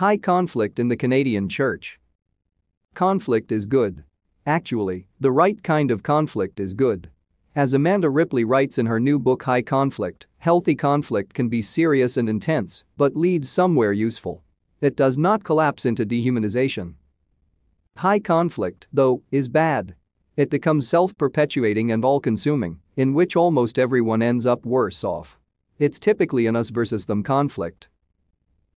High conflict in the Canadian church. Conflict is good. Actually, the right kind of conflict is good. As Amanda Ripley writes in her new book High Conflict, healthy conflict can be serious and intense, but leads somewhere useful. It does not collapse into dehumanization. High conflict, though, is bad. It becomes self-perpetuating and all-consuming, in which almost everyone ends up worse off. It's typically an us versus them conflict.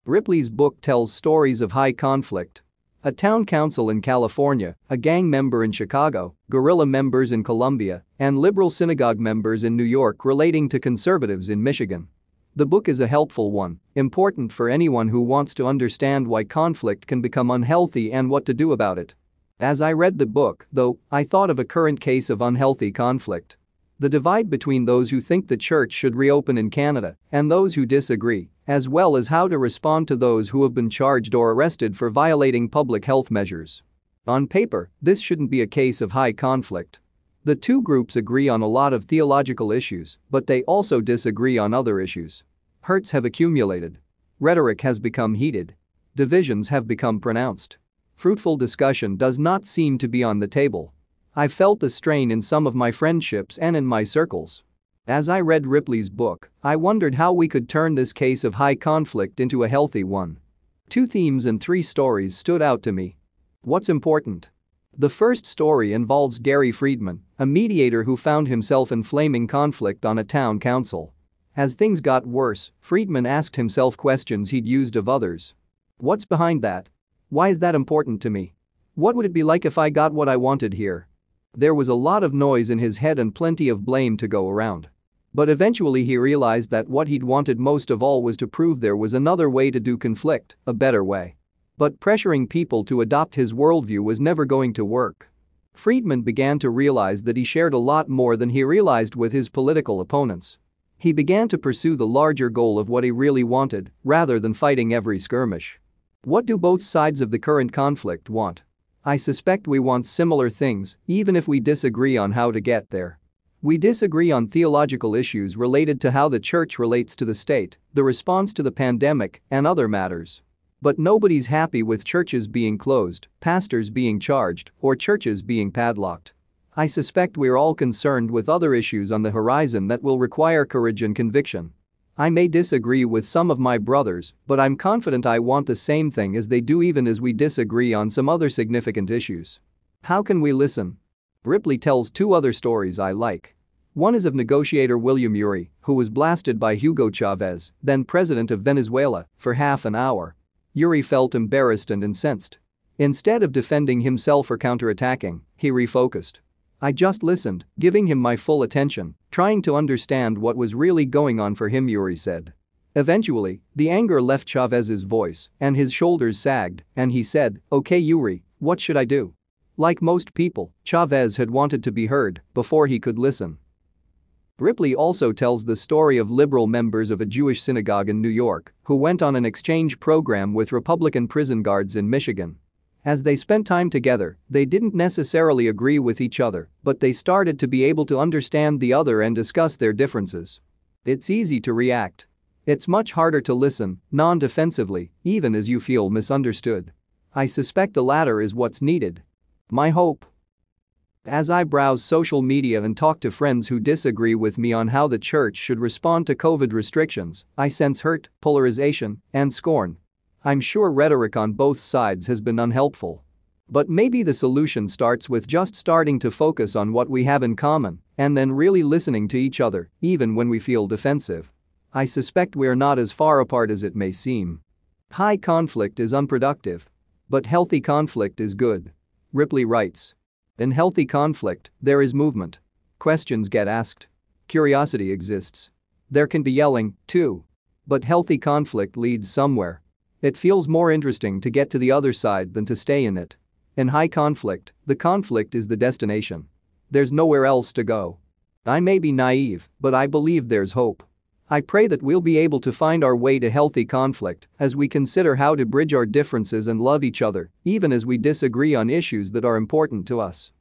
Ripley's book tells stories of high conflict. A town council in California, a gang member in Chicago, guerrilla members in Colombia, and liberal synagogue members in New York relating to conservatives in Michigan. The book is a helpful one, important for anyone who wants to understand why conflict can become unhealthy and what to do about it. As I read the book, though, I thought of a current case of unhealthy conflict. The divide between those who think the church should reopen in Canada and those who disagree, as well as how to respond to those who have been charged or arrested for violating public health measures. On paper, this shouldn't be a case of high conflict. The two groups agree on a lot of theological issues, but they also disagree on other issues. Hurts have accumulated. Rhetoric has become heated. Divisions have become pronounced. Fruitful discussion does not seem to be on the table. I felt the strain in some of my friendships and in my circles. As I read Ripley's book, I wondered how we could turn this case of high conflict into a healthy one. Two themes and three stories stood out to me. What's important? The first story involves Gary Friedman, a mediator who found himself in flaming conflict on a town council. As things got worse, Friedman asked himself questions he'd used of others. What's behind that? Why is that important to me? What would it be like if I got what I wanted here? There was a lot of noise in his head and plenty of blame to go around. But eventually he realized that what he'd wanted most of all was to prove there was another way to do conflict, a better way. But pressuring people to adopt his worldview was never going to work. Friedman began to realize that he shared a lot more than he realized with his political opponents. He began to pursue the larger goal of what he really wanted, rather than fighting every skirmish. What do both sides of the current conflict want? I suspect we want similar things, even if we disagree on how to get there. We disagree on theological issues related to how the church relates to the state, the response to the pandemic, and other matters. But nobody's happy with churches being closed, pastors being charged, or churches being padlocked. I suspect we're all concerned with other issues on the horizon that will require courage and conviction. I may disagree with some of my brothers, but I'm confident I want the same thing as they do even as we disagree on some other significant issues. How can we listen? Ripley tells two other stories I like. One is of negotiator William Ury, who was blasted by Hugo Chavez, then president of Venezuela, for half an hour. Ury felt embarrassed and incensed. Instead of defending himself or counterattacking, he refocused. I just listened, giving him my full attention, trying to understand what was really going on for him Ury said. Eventually, the anger left Chavez's voice and his shoulders sagged and he said, okay Ury, what should I do? Like most people, Chavez had wanted to be heard before he could listen. Ripley also tells the story of liberal members of a Jewish synagogue in New York who went on an exchange program with Republican prison guards in Michigan as they spent time together, they didn't necessarily agree with each other, but they started to be able to understand the other and discuss their differences. It's easy to react. It's much harder to listen, non defensively, even as you feel misunderstood. I suspect the latter is what's needed. My hope. As I browse social media and talk to friends who disagree with me on how the church should respond to COVID restrictions, I sense hurt, polarization, and scorn. I'm sure rhetoric on both sides has been unhelpful. But maybe the solution starts with just starting to focus on what we have in common and then really listening to each other, even when we feel defensive. I suspect we're not as far apart as it may seem. High conflict is unproductive. But healthy conflict is good. Ripley writes. In healthy conflict, there is movement. Questions get asked. Curiosity exists. There can be yelling, too. But healthy conflict leads somewhere. It feels more interesting to get to the other side than to stay in it. In high conflict, the conflict is the destination. There's nowhere else to go. I may be naive, but I believe there's hope. I pray that we'll be able to find our way to healthy conflict as we consider how to bridge our differences and love each other, even as we disagree on issues that are important to us.